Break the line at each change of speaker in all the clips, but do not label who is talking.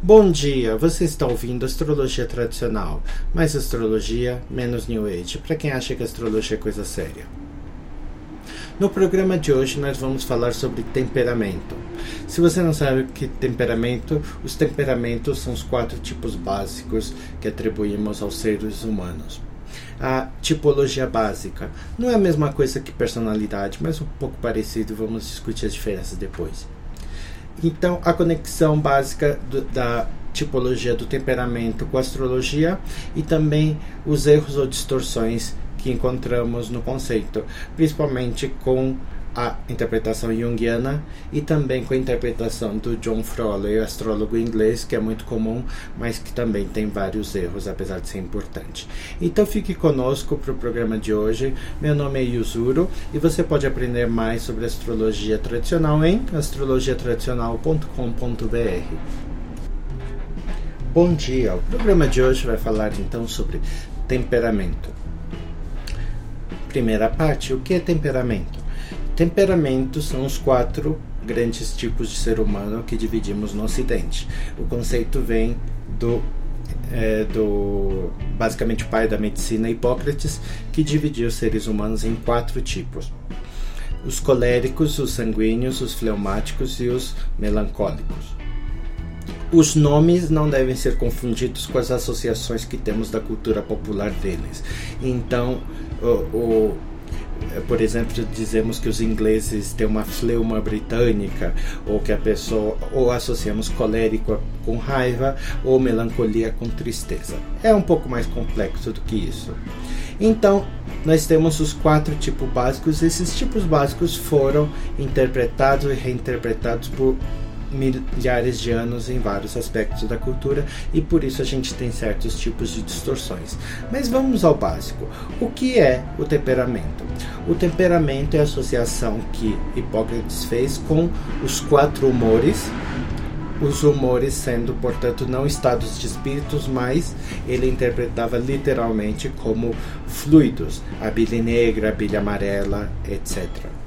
Bom dia, você está ouvindo astrologia tradicional, mais astrologia, menos New Age, para quem acha que astrologia é coisa séria. No programa de hoje nós vamos falar sobre temperamento. Se você não sabe o que é temperamento, os temperamentos são os quatro tipos básicos que atribuímos aos seres humanos. A tipologia básica não é a mesma coisa que personalidade, mas um pouco parecido, vamos discutir as diferenças depois. Então, a conexão básica do, da tipologia do temperamento com a astrologia e também os erros ou distorções que encontramos no conceito, principalmente com a interpretação junguiana e também com a interpretação do John Froley, astrólogo inglês, que é muito comum, mas que também tem vários erros, apesar de ser importante. Então fique conosco para o programa de hoje. Meu nome é Yuzuro e você pode aprender mais sobre astrologia tradicional em astrologiatradicional.com.br. Bom dia! O programa de hoje vai falar então sobre temperamento. Primeira parte: o que é temperamento? Temperamentos são os quatro grandes tipos de ser humano que dividimos no Ocidente. O conceito vem do é, do basicamente o pai da medicina Hipócrates, que dividiu os seres humanos em quatro tipos: os coléricos, os sanguíneos, os fleumáticos e os melancólicos. Os nomes não devem ser confundidos com as associações que temos da cultura popular deles. Então, o, o por exemplo, dizemos que os ingleses têm uma fleuma britânica, ou que a pessoa, ou associamos colérico com raiva, ou melancolia com tristeza. É um pouco mais complexo do que isso. Então, nós temos os quatro tipos básicos. Esses tipos básicos foram interpretados e reinterpretados por milhares de anos em vários aspectos da cultura e por isso a gente tem certos tipos de distorções. Mas vamos ao básico. O que é o temperamento? O temperamento é a associação que Hipócrates fez com os quatro humores, os humores sendo, portanto, não estados de espíritos, mas ele interpretava literalmente como fluidos, a bile negra, a bile amarela, etc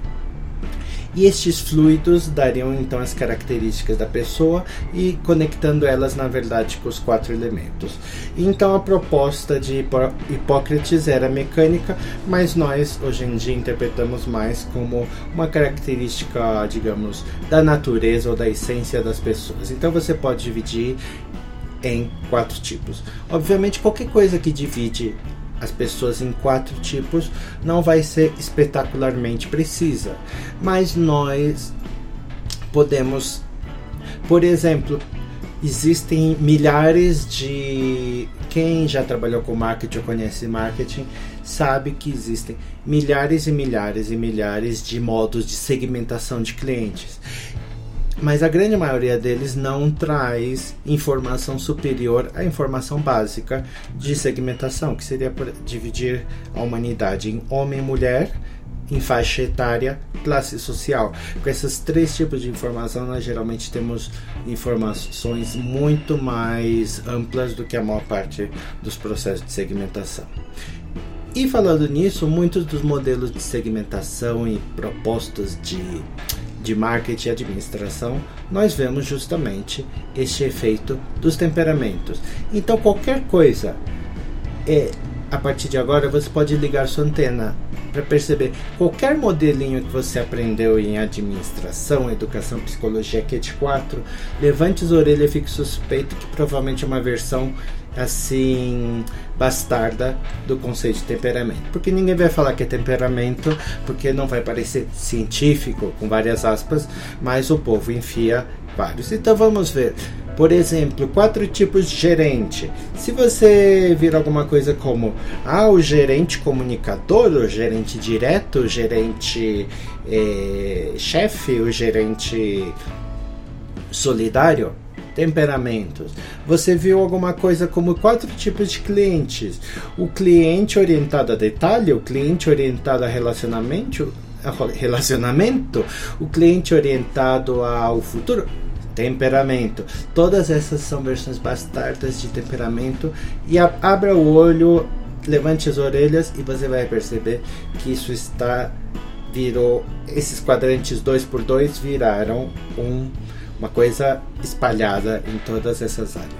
e estes fluidos dariam então as características da pessoa e conectando elas na verdade com os quatro elementos. Então a proposta de Hipócrates era mecânica, mas nós hoje em dia interpretamos mais como uma característica, digamos, da natureza ou da essência das pessoas. Então você pode dividir em quatro tipos. Obviamente, qualquer coisa que divide as pessoas em quatro tipos não vai ser espetacularmente precisa, mas nós podemos, por exemplo, existem milhares de quem já trabalhou com marketing ou conhece marketing sabe que existem milhares e milhares e milhares de modos de segmentação de clientes mas a grande maioria deles não traz informação superior à informação básica de segmentação, que seria dividir a humanidade em homem e mulher, em faixa etária, classe social. Com esses três tipos de informação, nós geralmente temos informações muito mais amplas do que a maior parte dos processos de segmentação. E falando nisso, muitos dos modelos de segmentação e propostas de de marketing e administração, nós vemos justamente este efeito dos temperamentos. Então, qualquer coisa, é, a partir de agora, você pode ligar sua antena para perceber qualquer modelinho que você aprendeu em administração, educação, psicologia, QT 4, levante as orelhas e fique suspeito que provavelmente é uma versão assim bastarda do conceito de temperamento. Porque ninguém vai falar que é temperamento, porque não vai parecer científico, com várias aspas, mas o povo enfia vários. Então vamos ver. Por exemplo, quatro tipos de gerente. Se você vir alguma coisa como ah, o gerente comunicador, o gerente direto, o gerente eh, chefe, o gerente solidário, temperamentos. Você viu alguma coisa como quatro tipos de clientes: o cliente orientado a detalhe, o cliente orientado a relacionamento, relacionamento, o cliente orientado ao futuro. Temperamento. Todas essas são versões bastardas de temperamento. E abra o olho, levante as orelhas e você vai perceber que isso está virou esses quadrantes dois por dois viraram um uma coisa espalhada em todas essas áreas.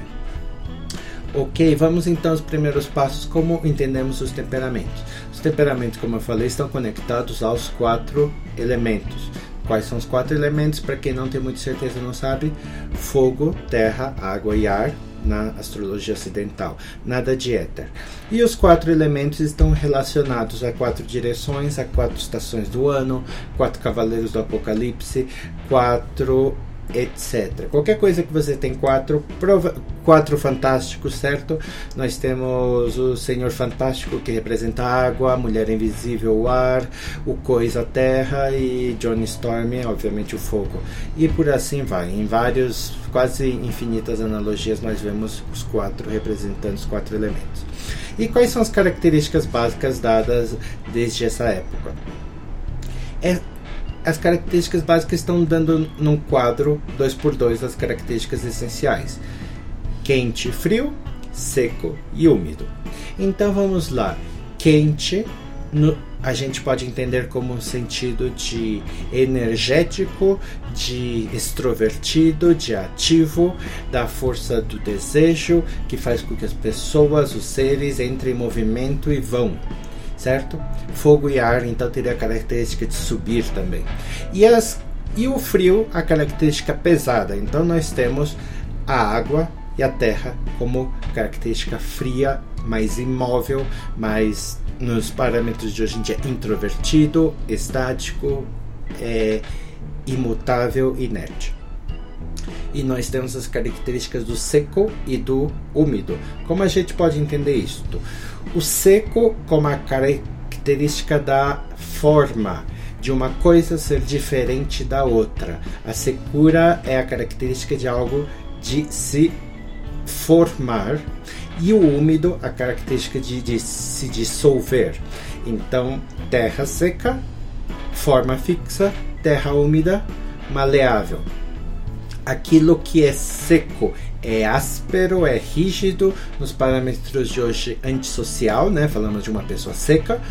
Ok, vamos então aos primeiros passos, como entendemos os temperamentos. Os temperamentos, como eu falei, estão conectados aos quatro elementos. Quais são os quatro elementos? Para quem não tem muita certeza não sabe: fogo, terra, água e ar na astrologia ocidental, nada de éter. E os quatro elementos estão relacionados a quatro direções, a quatro estações do ano, quatro cavaleiros do apocalipse, quatro etc. Qualquer coisa que você tem quatro, prova, quatro fantásticos, certo? Nós temos o Senhor Fantástico que representa a água, a Mulher Invisível o ar, o Coisa a terra e Johnny Storm, obviamente o fogo. E por assim vai. Em vários, quase infinitas analogias nós vemos os quatro representando os quatro elementos. E quais são as características básicas dadas desde essa época? É, as características básicas estão dando num quadro 2 por 2 as características essenciais: quente, frio, seco e úmido. Então vamos lá. Quente, no, a gente pode entender como um sentido de energético, de extrovertido, de ativo, da força do desejo, que faz com que as pessoas, os seres, entrem em movimento e vão certo? Fogo e ar, então teria a característica de subir também. E, as, e o frio, a característica pesada. Então nós temos a água e a terra como característica fria, mais imóvel, mais nos parâmetros de hoje em dia introvertido, estático, é, imutável, inerte e nós temos as características do seco e do úmido. Como a gente pode entender isso? O seco como a característica da forma de uma coisa ser diferente da outra. A secura é a característica de algo de se formar e o úmido a característica de, de se dissolver. Então, terra seca, forma fixa, terra úmida, maleável aquilo que é seco é áspero, é rígido, nos parâmetros de hoje antissocial, né? Falamos de uma pessoa seca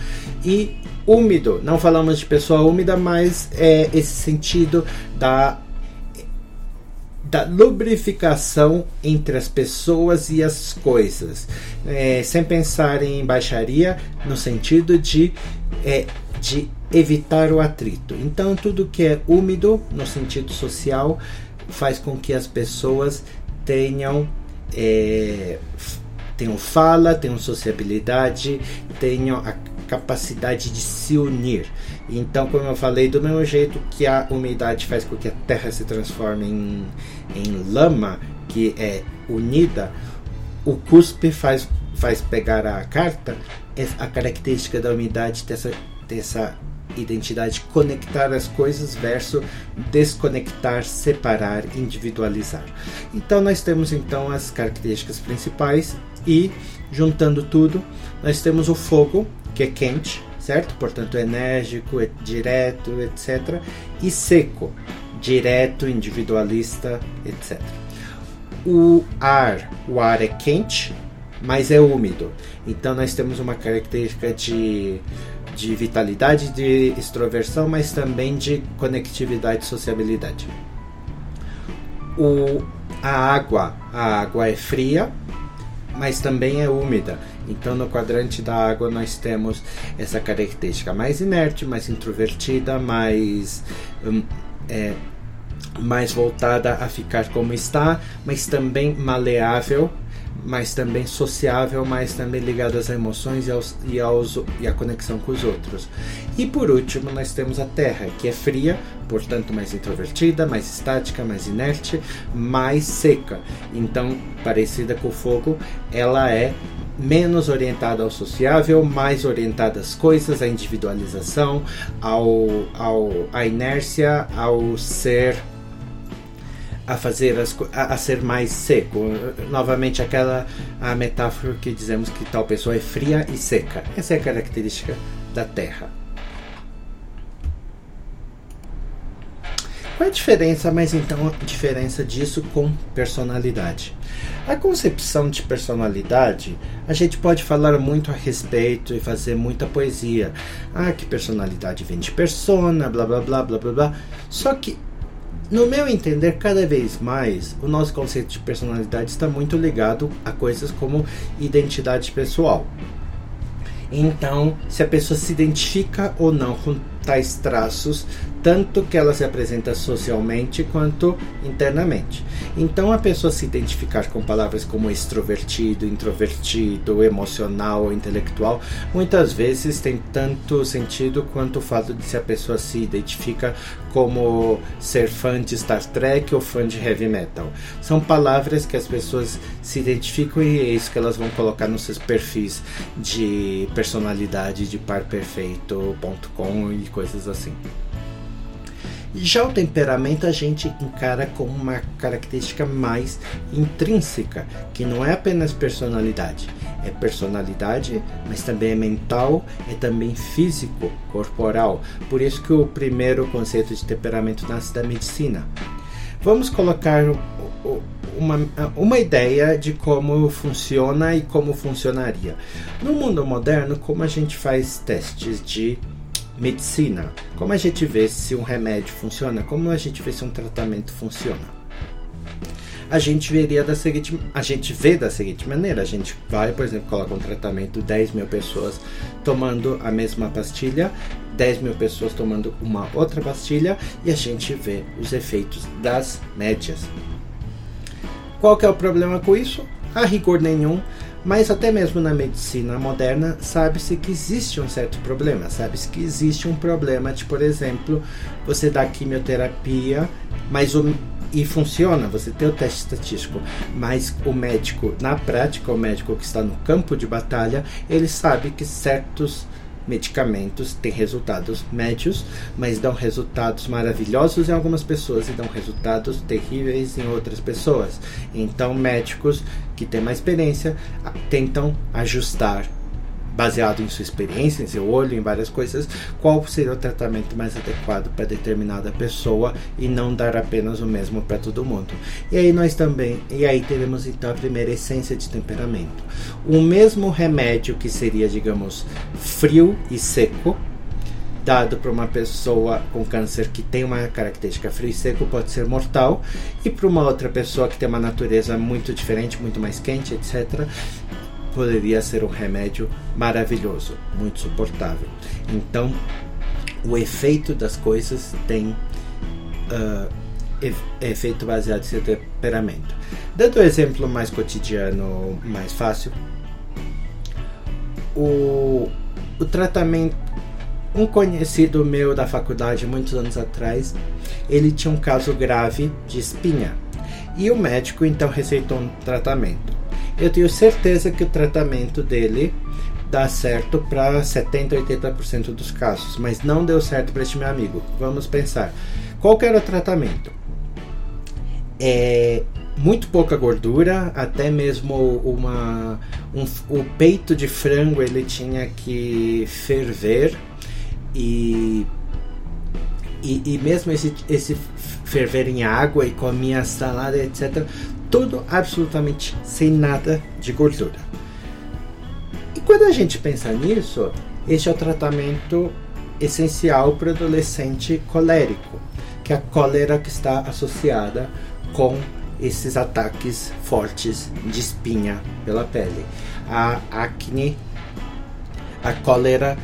e úmido. Não falamos de pessoa úmida, mas é esse sentido da da lubrificação entre as pessoas e as coisas, é, sem pensar em baixaria no sentido de é, de evitar o atrito. Então tudo que é úmido no sentido social faz com que as pessoas tenham é, tenham fala, tenham sociabilidade, tenham a capacidade de se unir. Então, como eu falei, do mesmo jeito que a umidade faz com que a terra se transforme em, em lama, que é unida, o cuspe faz, faz pegar a carta, é a característica da umidade dessa, dessa identidade conectar as coisas versus desconectar, separar, individualizar. Então nós temos então as características principais e juntando tudo, nós temos o fogo, que é quente, certo? Portanto, enérgico, é direto, etc. E seco, direto, individualista, etc. O ar, o ar é quente, mas é úmido. Então nós temos uma característica de de vitalidade, de extroversão, mas também de conectividade e sociabilidade. O, a água, a água é fria, mas também é úmida. Então, no quadrante da água, nós temos essa característica mais inerte, mais introvertida, mais, um, é, mais voltada a ficar como está, mas também maleável mas também sociável, mas também ligado às emoções e, aos, e, aos, e à conexão com os outros. E por último, nós temos a Terra, que é fria, portanto mais introvertida, mais estática, mais inerte, mais seca. Então, parecida com o fogo, ela é menos orientada ao sociável, mais orientada às coisas, à individualização, ao, ao, à inércia, ao ser a fazer as, a, a, ser mais seco. Novamente aquela a metáfora que dizemos que tal pessoa é fria e seca. Essa é a característica da Terra. Qual é a diferença, mas então a diferença disso com personalidade? A concepção de personalidade, a gente pode falar muito a respeito e fazer muita poesia. Ah, que personalidade vem de persona, blá blá blá blá blá blá. Só que no meu entender, cada vez mais o nosso conceito de personalidade está muito ligado a coisas como identidade pessoal. Então, se a pessoa se identifica ou não com tais traços, tanto que ela se apresenta socialmente quanto internamente. Então, a pessoa se identificar com palavras como extrovertido, introvertido, emocional, intelectual, muitas vezes tem tanto sentido quanto o fato de se a pessoa se identifica como ser fã de Star Trek ou fã de heavy metal. São palavras que as pessoas se identificam e é isso que elas vão colocar nos seus perfis de personalidade de par perfeito.com e coisas assim. Já o temperamento a gente encara como uma característica mais intrínseca, que não é apenas personalidade. É personalidade, mas também é mental, é também físico, corporal. Por isso que o primeiro conceito de temperamento nasce da medicina. Vamos colocar uma, uma ideia de como funciona e como funcionaria. No mundo moderno, como a gente faz testes de medicina. Como a gente vê se um remédio funciona? Como a gente vê se um tratamento funciona? A gente veria da seguinte, a gente vê da seguinte maneira: a gente vai, por exemplo, coloca um tratamento 10 mil pessoas tomando a mesma pastilha, 10 mil pessoas tomando uma outra pastilha e a gente vê os efeitos das médias. Qual que é o problema com isso? A rigor nenhum, mas até mesmo na medicina moderna, sabe-se que existe um certo problema. Sabe-se que existe um problema de, por exemplo, você dá quimioterapia, mas o, e funciona, você tem o teste estatístico, mas o médico, na prática, o médico que está no campo de batalha, ele sabe que certos medicamentos têm resultados médios, mas dão resultados maravilhosos em algumas pessoas e dão resultados terríveis em outras pessoas. Então, médicos que têm mais experiência tentam ajustar baseado em sua experiência, em seu olho, em várias coisas, qual seria o tratamento mais adequado para determinada pessoa e não dar apenas o mesmo para todo mundo. E aí nós também, e aí teremos então a primeira essência de temperamento. O mesmo remédio que seria, digamos, frio e seco, dado para uma pessoa com câncer que tem uma característica frio e seco pode ser mortal e para uma outra pessoa que tem uma natureza muito diferente, muito mais quente, etc, poderia ser um remédio maravilhoso, muito suportável. Então, o efeito das coisas tem uh, efeito baseado em seu temperamento. Dando um exemplo mais cotidiano, mais fácil, o, o tratamento. Um conhecido meu da faculdade, muitos anos atrás, ele tinha um caso grave de espinha. E o médico então receitou um tratamento eu tenho certeza que o tratamento dele dá certo para 70, 80% dos casos, mas não deu certo para este meu amigo. Vamos pensar. Qual que era o tratamento? É muito pouca gordura, até mesmo uma um, o peito de frango ele tinha que ferver e e, e mesmo esse, esse ferver em água e comia salada etc tudo absolutamente sem nada de gordura. E quando a gente pensa nisso, este é o tratamento essencial para o adolescente colérico, que é a cólera que está associada com esses ataques fortes de espinha pela pele. A acne, a cólera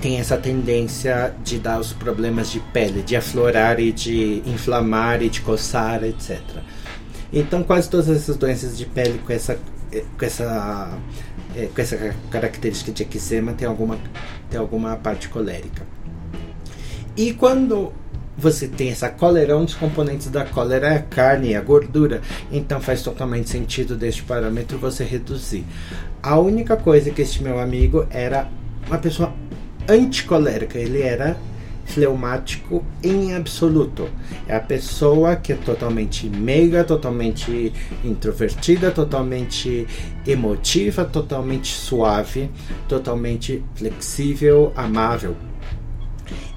tem essa tendência de dar os problemas de pele, de aflorar e de inflamar e de coçar, etc. Então, quase todas essas doenças de pele com essa, eh, com essa, eh, com essa característica de eczema tem alguma, tem alguma parte colérica. E quando você tem essa cólera, um dos componentes da cólera é a carne e a gordura, então faz totalmente sentido deste parâmetro você reduzir. A única coisa que este meu amigo era uma pessoa anticolérica, ele era fleumático em absoluto. É a pessoa que é totalmente meiga, totalmente introvertida, totalmente emotiva, totalmente suave, totalmente flexível, amável.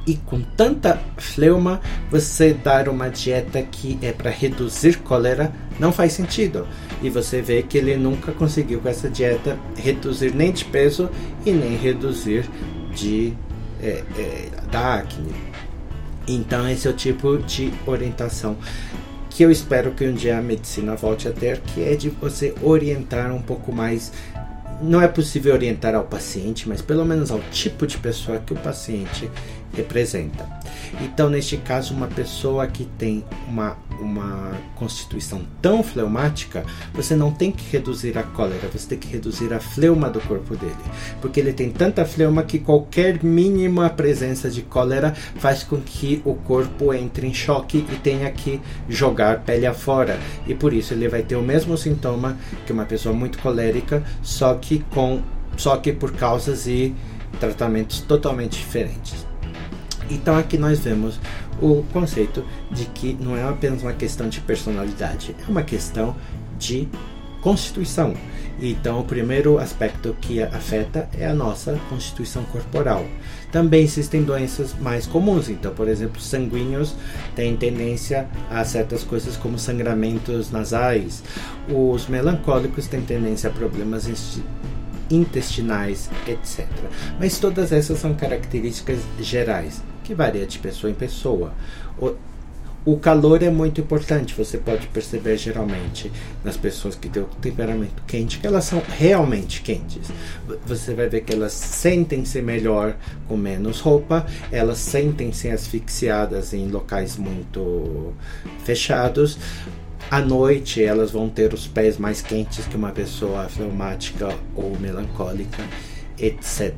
E com tanta fleuma, você dar uma dieta que é para reduzir cólera não faz sentido. E você vê que ele nunca conseguiu com essa dieta reduzir nem de peso e nem reduzir de é, é, da acne. Então, esse é o tipo de orientação que eu espero que um dia a medicina volte a ter, que é de você orientar um pouco mais não é possível orientar ao paciente, mas pelo menos ao tipo de pessoa que o paciente representa. Então, neste caso, uma pessoa que tem uma, uma constituição tão fleumática, você não tem que reduzir a cólera, você tem que reduzir a fleuma do corpo dele. Porque ele tem tanta fleuma que qualquer mínima presença de cólera faz com que o corpo entre em choque e tenha que jogar pele afora. E por isso ele vai ter o mesmo sintoma que uma pessoa muito colérica, só que com só que por causas e tratamentos totalmente diferentes. Então aqui nós vemos o conceito de que não é apenas uma questão de personalidade, é uma questão de constituição. Então, o primeiro aspecto que afeta é a nossa constituição corporal. Também existem doenças mais comuns. Então, por exemplo, sanguíneos têm tendência a certas coisas como sangramentos nasais. Os melancólicos têm tendência a problemas intestinais, etc. Mas todas essas são características gerais que varia de pessoa em pessoa. O, o calor é muito importante, você pode perceber geralmente nas pessoas que têm o temperamento quente que elas são realmente quentes. Você vai ver que elas sentem-se melhor com menos roupa, elas sentem-se asfixiadas em locais muito fechados. À noite elas vão ter os pés mais quentes que uma pessoa fleumática ou melancólica, etc.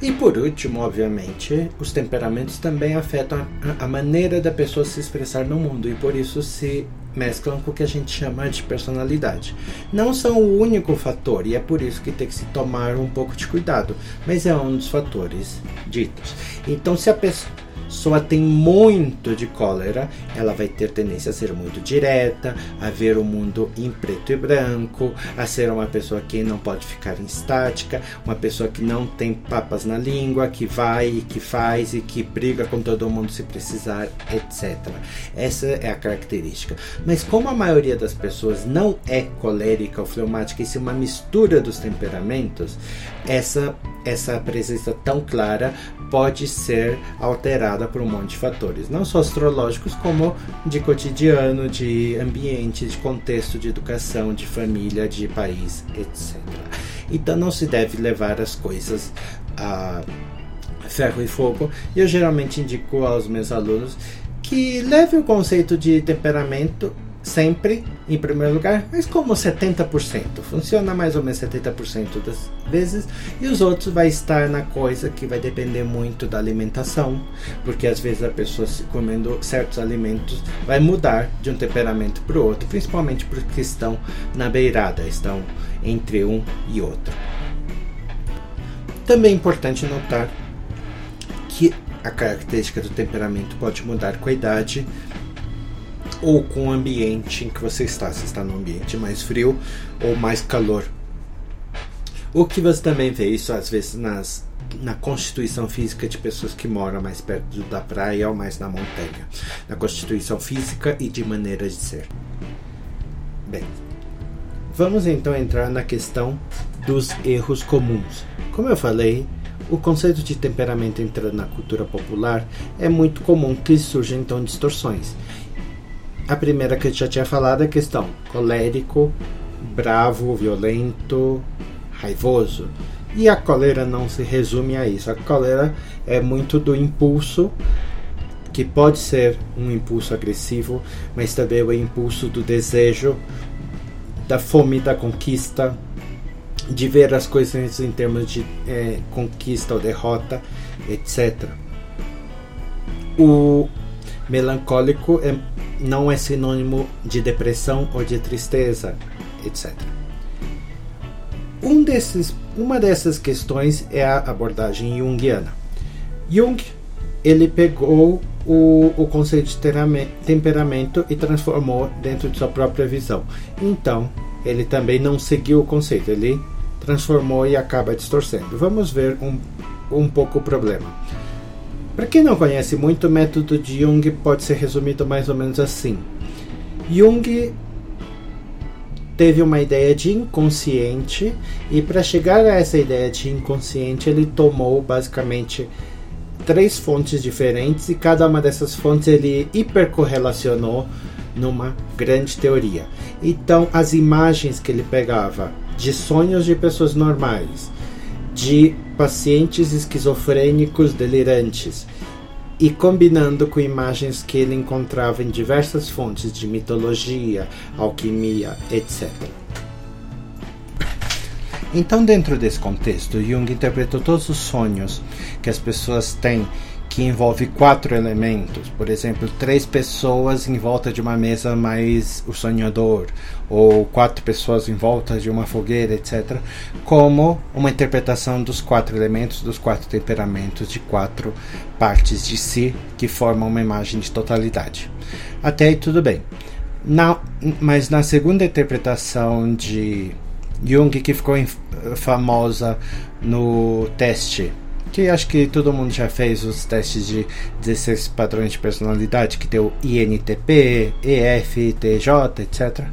E por último, obviamente, os temperamentos também afetam a, a, maneira da pessoa se expressar no mundo e por isso se mesclam com o que a gente chama de personalidade. Não são o único fator e é por isso que tem que se tomar um pouco de cuidado, mas é um dos fatores ditos. Então, se a pessoa pessoa tem muito de cólera, ela vai ter tendência a ser muito direta, a ver o mundo em preto e branco, a ser uma pessoa que não pode ficar em estática, uma pessoa que não tem papas na língua, que vai e que faz e que briga com todo mundo se precisar, etc. Essa é a característica. Mas como a maioria das pessoas não é colérica ou fleumática, isso é uma mistura dos temperamentos, essa essa presença tão clara pode ser alterada por um monte de fatores, não só astrológicos, como de cotidiano, de ambiente, de contexto, de educação, de família, de país, etc. Então não se deve levar as coisas a ferro e fogo. Eu geralmente indico aos meus alunos que leve o conceito de temperamento sempre em primeiro lugar, mas como 70%, funciona mais ou menos 70% das vezes, e os outros vai estar na coisa que vai depender muito da alimentação, porque às vezes a pessoa se comendo certos alimentos vai mudar de um temperamento para o outro, principalmente porque estão na beirada, estão entre um e outro. Também é importante notar que a característica do temperamento pode mudar com a idade, ou com o ambiente em que você está, se está num ambiente mais frio ou mais calor. O que você também vê isso às vezes nas, na constituição física de pessoas que moram mais perto da praia ou mais na montanha, na constituição física e de maneira de ser. Bem, vamos então entrar na questão dos erros comuns. Como eu falei, o conceito de temperamento entrando na cultura popular é muito comum que surjam então distorções. A primeira que eu já tinha falado é a questão colérico, bravo, violento, raivoso. E a cólera não se resume a isso. A cólera é muito do impulso, que pode ser um impulso agressivo, mas também o impulso do desejo, da fome da conquista, de ver as coisas em termos de é, conquista ou derrota, etc. O melancólico é não é sinônimo de depressão ou de tristeza, etc. Um desses, uma dessas questões é a abordagem junguiana. Jung ele pegou o, o conceito de temperamento e transformou dentro de sua própria visão. Então, ele também não seguiu o conceito, ele transformou e acaba distorcendo. Vamos ver um, um pouco o problema. Para quem não conhece muito, o método de Jung pode ser resumido mais ou menos assim. Jung teve uma ideia de inconsciente e para chegar a essa ideia de inconsciente ele tomou basicamente três fontes diferentes e cada uma dessas fontes ele hipercorrelacionou numa grande teoria. Então as imagens que ele pegava de sonhos de pessoas normais, de pacientes esquizofrênicos delirantes e combinando com imagens que ele encontrava em diversas fontes de mitologia, alquimia, etc. Então, dentro desse contexto, Jung interpretou todos os sonhos que as pessoas têm que envolve quatro elementos, por exemplo, três pessoas em volta de uma mesa mais o sonhador, ou quatro pessoas em volta de uma fogueira, etc., como uma interpretação dos quatro elementos, dos quatro temperamentos, de quatro partes de si que formam uma imagem de totalidade. Até aí tudo bem. Na, mas na segunda interpretação de Jung, que ficou famosa no teste que acho que todo mundo já fez os testes de 16 padrões de personalidade, que tem o INTP, EF, TJ, etc.,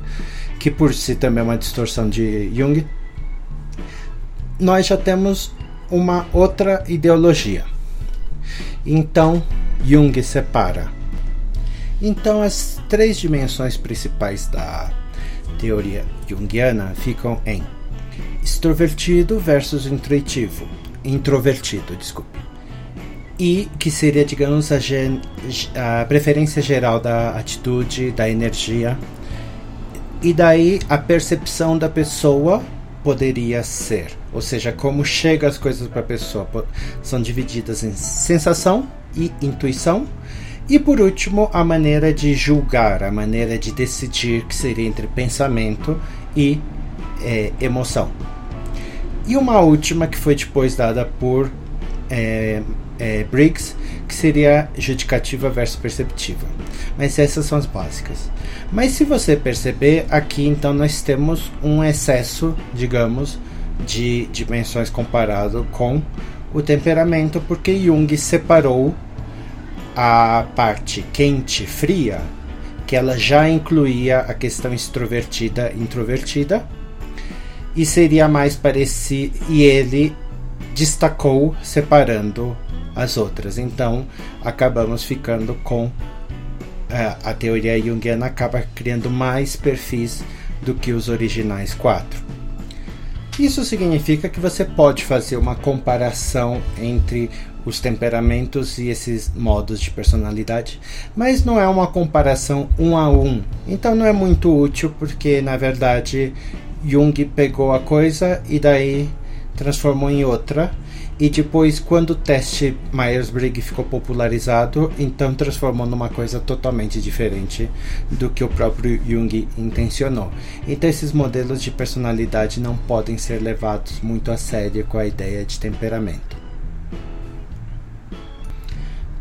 que por si também é uma distorção de Jung. Nós já temos uma outra ideologia. Então, Jung separa. Então, as três dimensões principais da teoria junguiana ficam em extrovertido versus intuitivo introvertido, desculpe. E que seria, digamos, a, gen, a preferência geral da atitude, da energia. E daí a percepção da pessoa poderia ser, ou seja, como chega as coisas para a pessoa, são divididas em sensação e intuição. E por último, a maneira de julgar, a maneira de decidir, que seria entre pensamento e é, emoção. E uma última que foi depois dada por é, é, Briggs, que seria judicativa versus perceptiva. Mas essas são as básicas. Mas se você perceber, aqui então nós temos um excesso, digamos, de dimensões comparado com o temperamento, porque Jung separou a parte quente, fria, que ela já incluía a questão extrovertida introvertida, e seria mais parecido. E ele destacou separando as outras. Então acabamos ficando com uh, a teoria junguiana acaba criando mais perfis do que os originais quatro. Isso significa que você pode fazer uma comparação entre os temperamentos e esses modos de personalidade, mas não é uma comparação um a um. Então não é muito útil porque na verdade Jung pegou a coisa e daí transformou em outra. E depois, quando o teste Myers-Briggs ficou popularizado, então transformou numa coisa totalmente diferente do que o próprio Jung intencionou. Então, esses modelos de personalidade não podem ser levados muito a sério com a ideia de temperamento.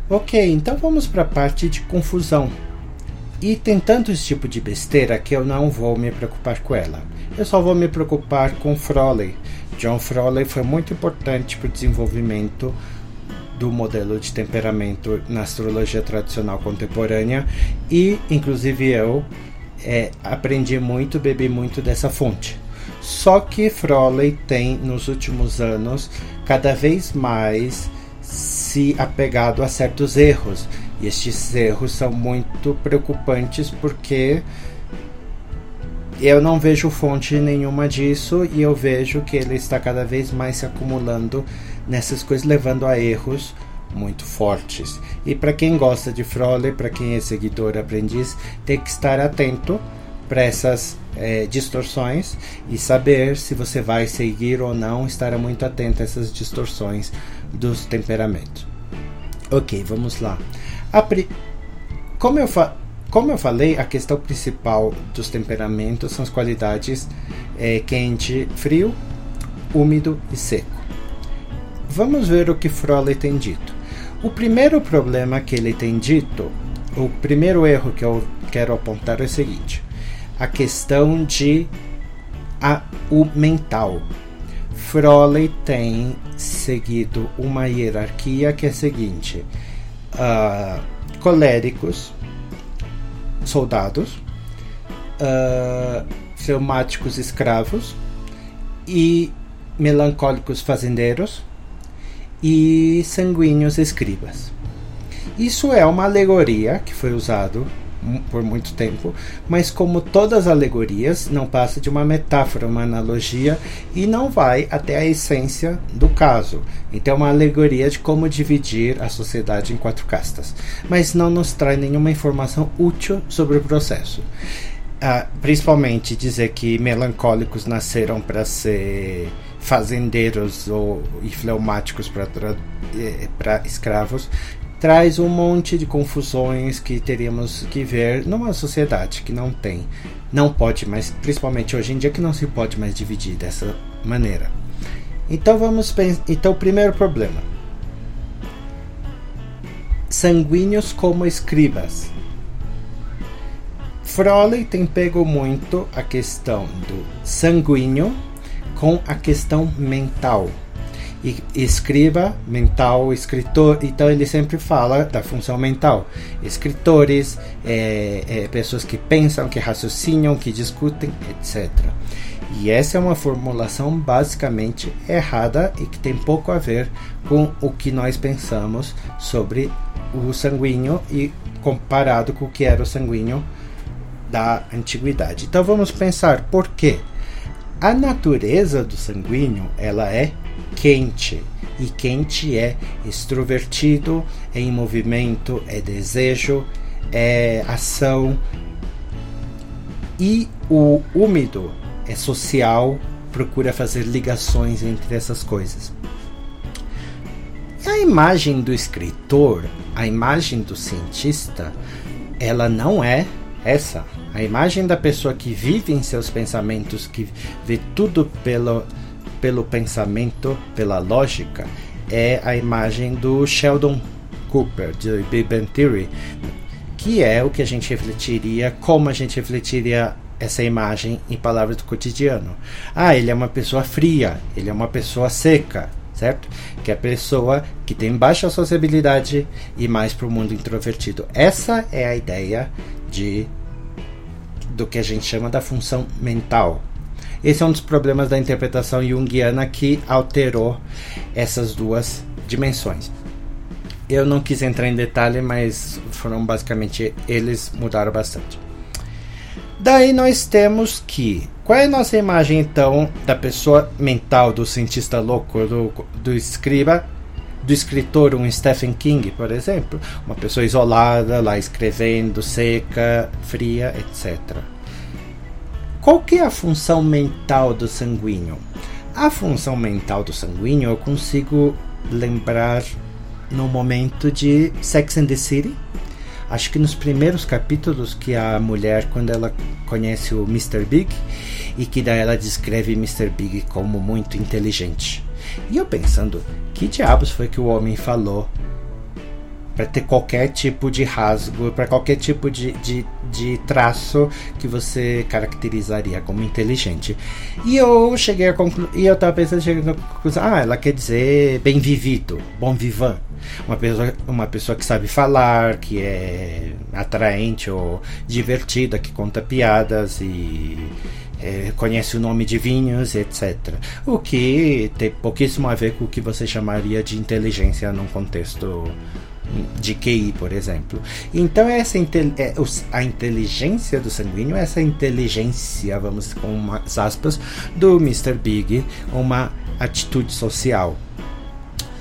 Ok, então vamos para a parte de confusão. E tem tanto esse tipo de besteira que eu não vou me preocupar com ela. Eu só vou me preocupar com Froley. John Froley foi muito importante para o desenvolvimento do modelo de temperamento na astrologia tradicional contemporânea e, inclusive, eu é, aprendi muito, bebi muito dessa fonte. Só que Froley tem, nos últimos anos, cada vez mais se apegado a certos erros. E estes erros são muito preocupantes porque eu não vejo fonte nenhuma disso e eu vejo que ele está cada vez mais se acumulando nessas coisas, levando a erros muito fortes. E para quem gosta de Frole, para quem é seguidor aprendiz, tem que estar atento para essas é, distorções e saber se você vai seguir ou não, estar muito atento a essas distorções dos temperamentos. Ok, vamos lá. Como eu falo como eu falei, a questão principal dos temperamentos são as qualidades é, quente, frio, úmido e seco. Vamos ver o que Froley tem dito. O primeiro problema que ele tem dito, o primeiro erro que eu quero apontar é o seguinte: a questão de a, o mental. Froley tem seguido uma hierarquia que é a seguinte: uh, coléricos, soldados, uh, fleumáticos escravos e melancólicos fazendeiros e sanguíneos escribas. Isso é uma alegoria que foi usado por muito tempo, mas como todas as alegorias, não passa de uma metáfora, uma analogia e não vai até a essência do caso. Então é uma alegoria de como dividir a sociedade em quatro castas, mas não nos traz nenhuma informação útil sobre o processo. Ah, principalmente dizer que melancólicos nasceram para ser fazendeiros ou e fleumáticos para eh, escravos traz um monte de confusões que teríamos que ver numa sociedade que não tem, não pode mais, principalmente hoje em dia que não se pode mais dividir dessa maneira. Então vamos pensar, então o primeiro problema. Sanguíneos como escribas. Froley tem pego muito a questão do sanguíneo com a questão mental e escriba mental, escritor. Então ele sempre fala da função mental. Escritores, é, é, pessoas que pensam, que raciocinam, que discutem, etc. E essa é uma formulação basicamente errada e que tem pouco a ver com o que nós pensamos sobre o sanguíneo e comparado com o que era o sanguíneo da antiguidade. Então vamos pensar por quê? A natureza do sanguíneo ela é quente. E quente é extrovertido, é em movimento, é desejo, é ação. E o úmido é social, procura fazer ligações entre essas coisas. A imagem do escritor, a imagem do cientista, ela não é essa. A imagem da pessoa que vive em seus pensamentos, que vê tudo pelo pelo pensamento, pela lógica, é a imagem do Sheldon Cooper, de Big Bang Theory, que é o que a gente refletiria, como a gente refletiria essa imagem em palavras do cotidiano. Ah, ele é uma pessoa fria, ele é uma pessoa seca, certo? Que é a pessoa que tem baixa sociabilidade e mais para o mundo introvertido. Essa é a ideia de do que a gente chama da função mental, esse é um dos problemas da interpretação junguiana que alterou essas duas dimensões. Eu não quis entrar em detalhe, mas foram basicamente eles mudaram bastante. Daí nós temos que qual é a nossa imagem então da pessoa mental, do cientista louco, do, do escriba, do escritor, um Stephen King, por exemplo, uma pessoa isolada, lá escrevendo, seca, fria, etc. Qual que é a função mental do sanguíneo? A função mental do sanguíneo eu consigo lembrar no momento de Sex and the City. Acho que nos primeiros capítulos que a mulher, quando ela conhece o Mr. Big, e que daí ela descreve Mr. Big como muito inteligente. E eu pensando, que diabos foi que o homem falou para ter qualquer tipo de rasgo, para qualquer tipo de, de, de, traço que você caracterizaria como inteligente. E eu cheguei a concluir, e eu estava pensando, cheguei a conclusão, ah, ela quer dizer bem vivido, bom vivant. Uma pessoa, uma pessoa que sabe falar, que é atraente ou divertida, que conta piadas e é, conhece o nome de vinhos, etc. O que tem pouquíssimo a ver com o que você chamaria de inteligência num contexto de QI, por exemplo. Então essa é, a inteligência do sanguíneo, essa inteligência, vamos com umas aspas, do Mr. Big, uma atitude social.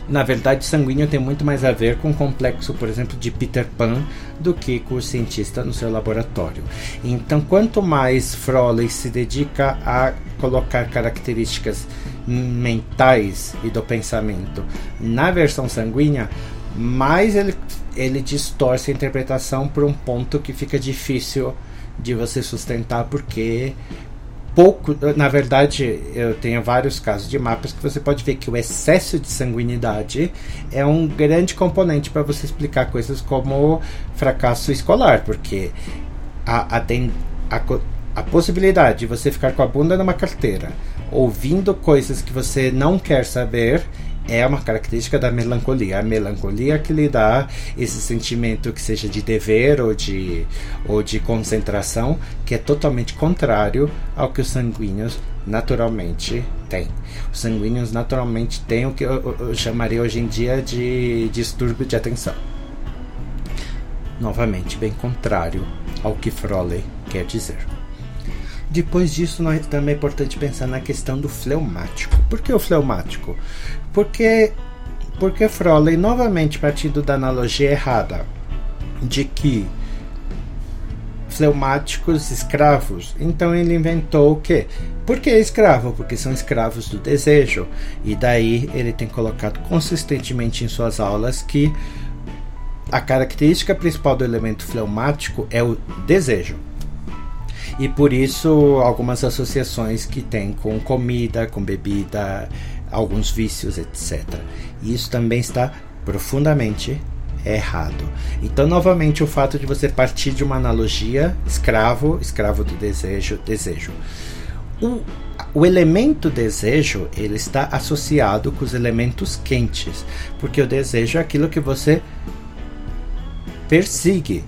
Na verdade, o sanguíneo tem muito mais a ver com o complexo, por exemplo, de Peter Pan do que com o cientista no seu laboratório. Então, quanto mais Froley se dedica a colocar características mentais e do pensamento na versão sanguínea, mais ele, ele distorce a interpretação por um ponto que fica difícil de você sustentar, porque pouco, na verdade, eu tenho vários casos de mapas que você pode ver que o excesso de sanguinidade é um grande componente para você explicar coisas como fracasso escolar, porque a, a, a, a possibilidade de você ficar com a bunda numa carteira ouvindo coisas que você não quer saber é uma característica da melancolia. A melancolia que lhe dá esse sentimento que seja de dever ou de, ou de concentração, que é totalmente contrário ao que os sanguíneos naturalmente têm. Os sanguíneos naturalmente têm o que eu, eu chamaria hoje em dia de distúrbio de atenção. Novamente, bem contrário ao que Froley quer dizer. Depois disso, nós, também é importante pensar na questão do fleumático. Por que o fleumático? Porque, porque Froley, novamente partindo da analogia errada, de que fleumáticos escravos, então ele inventou o quê? Por que escravo? Porque são escravos do desejo. E daí ele tem colocado consistentemente em suas aulas que a característica principal do elemento fleumático é o desejo e por isso algumas associações que tem com comida, com bebida, alguns vícios, etc. Isso também está profundamente errado. Então, novamente, o fato de você partir de uma analogia escravo, escravo do desejo, desejo. O, o elemento desejo ele está associado com os elementos quentes, porque o desejo é aquilo que você persigue,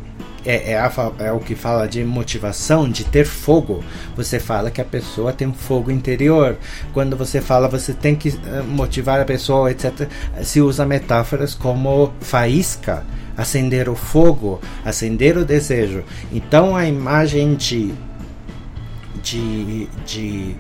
é, é, a, é, o que fala de motivação, de ter fogo. Você fala que a pessoa tem um fogo interior. Quando você fala você tem que eh, motivar a pessoa, etc., se usa metáforas como faísca, acender o fogo, acender o desejo. Então a imagem de, de, de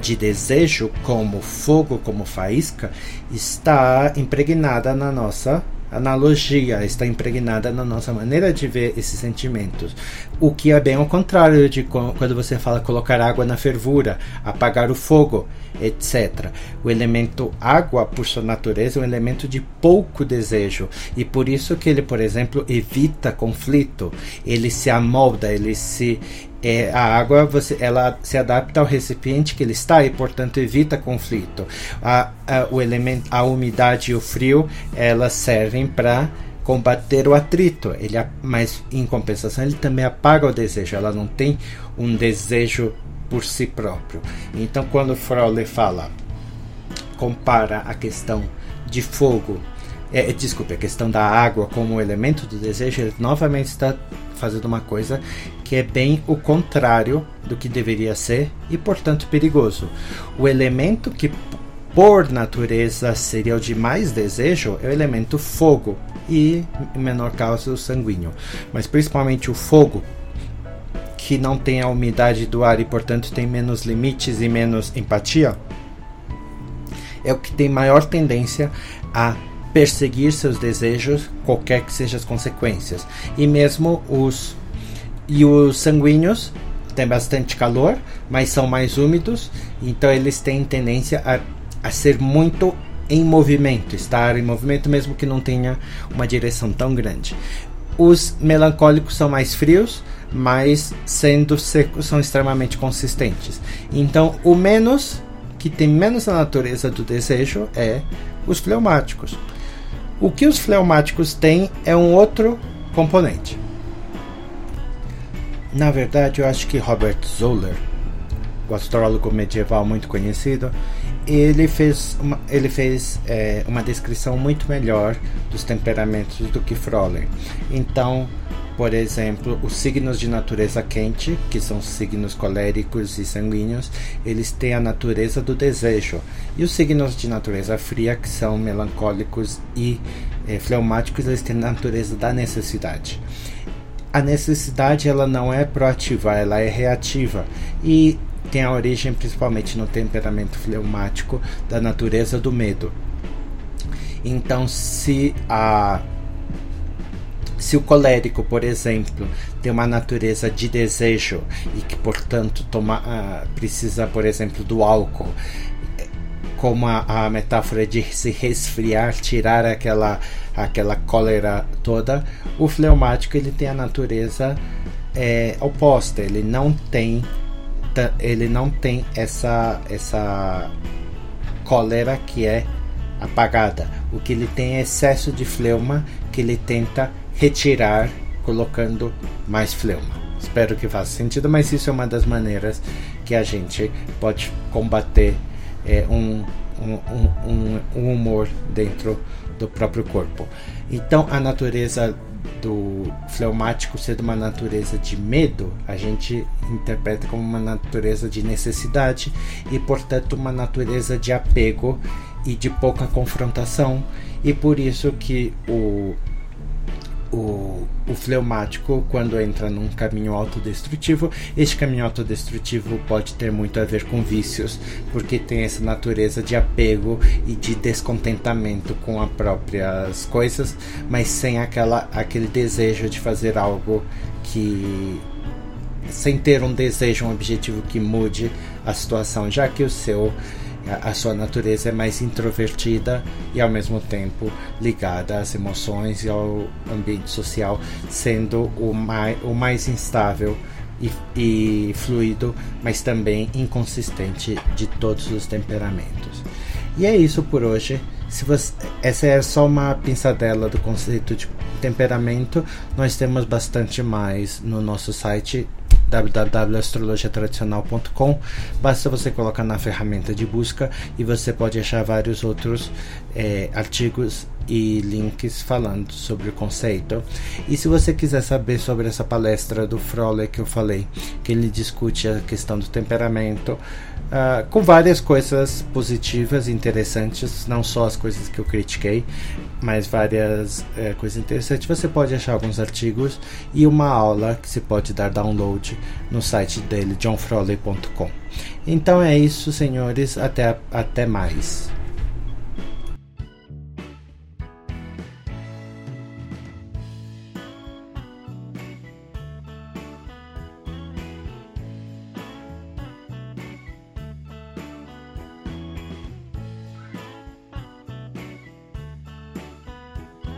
de desejo como fogo, como faísca, está impregnada na nossa analogia está impregnada na nossa maneira de ver esses sentimentos. O que é bem ao contrário de quando você fala colocar água na fervura, apagar o fogo, etc. O elemento água, por sua natureza, é um elemento de pouco desejo e por isso que ele, por exemplo, evita conflito. Ele se amolda, ele se é, a água você, ela se adapta ao recipiente que ele está e, portanto, evita conflito. A, a, o elemento, a umidade e o frio elas servem para combater o atrito. Ele, mas, em compensação, ele também apaga o desejo. Ela não tem um desejo por si próprio. Então, quando Frole fala, compara a questão de fogo, é, desculpe, a questão da água como elemento do desejo, ele novamente está fazendo uma coisa que é bem o contrário do que deveria ser e, portanto, perigoso. O elemento que, por natureza, seria o de mais desejo é o elemento fogo e, em menor caso, o sanguíneo. Mas, principalmente, o fogo, que não tem a umidade do ar e, portanto, tem menos limites e menos empatia, é o que tem maior tendência a perseguir seus desejos, qualquer que sejam as consequências. E mesmo os e os sanguíneos têm bastante calor, mas são mais úmidos, então eles têm tendência a, a ser muito em movimento, estar em movimento mesmo que não tenha uma direção tão grande. Os melancólicos são mais frios, mas sendo secos são extremamente consistentes. Então, o menos que tem menos a natureza do desejo é os fleumáticos. O que os fleumáticos têm é um outro componente. Na verdade, eu acho que Robert Zoller, o astrólogo medieval muito conhecido, ele fez uma, ele fez é, uma descrição muito melhor dos temperamentos do que Froller. Então, por exemplo, os signos de natureza quente, que são signos coléricos e sanguíneos, eles têm a natureza do desejo. E os signos de natureza fria, que são melancólicos e é, fleumáticos, eles têm a natureza da necessidade a necessidade ela não é proativa, ela é reativa e tem a origem principalmente no temperamento fleumático da natureza do medo. Então, se a se o colérico, por exemplo, tem uma natureza de desejo e que, portanto, toma, uh, precisa, por exemplo, do álcool, como a, a metáfora de se resfriar, tirar aquela, aquela cólera toda, o fleumático ele tem a natureza é, oposta, ele não tem ele não tem essa essa cólera que é apagada. O que ele tem é excesso de fleuma que ele tenta retirar colocando mais fleuma. Espero que faça sentido, mas isso é uma das maneiras que a gente pode combater é, um, um, um, um humor dentro do próprio corpo. Então, a natureza do fleumático ser uma natureza de medo, a gente interpreta como uma natureza de necessidade e, portanto, uma natureza de apego e de pouca confrontação, e por isso que o o, o fleumático quando entra num caminho autodestrutivo. Este caminho autodestrutivo pode ter muito a ver com vícios, porque tem essa natureza de apego e de descontentamento com as próprias coisas, mas sem aquela, aquele desejo de fazer algo que. sem ter um desejo, um objetivo que mude a situação, já que o seu a sua natureza é mais introvertida e ao mesmo tempo ligada às emoções e ao ambiente social, sendo o mais, o mais instável e, e fluido, mas também inconsistente de todos os temperamentos. E é isso por hoje. Se você, essa é só uma pinçadela do conceito de temperamento. Nós temos bastante mais no nosso site www.astrologiatradicional.com. Basta você colocar na ferramenta de busca e você pode achar vários outros é, artigos e links falando sobre o conceito. E se você quiser saber sobre essa palestra do Frole que eu falei, que ele discute a questão do temperamento, Uh, com várias coisas positivas interessantes, não só as coisas que eu critiquei, mas várias uh, coisas interessantes. Você pode achar alguns artigos e uma aula que se pode dar download no site dele, johnfroley.com. Então é isso, senhores. Até, até mais.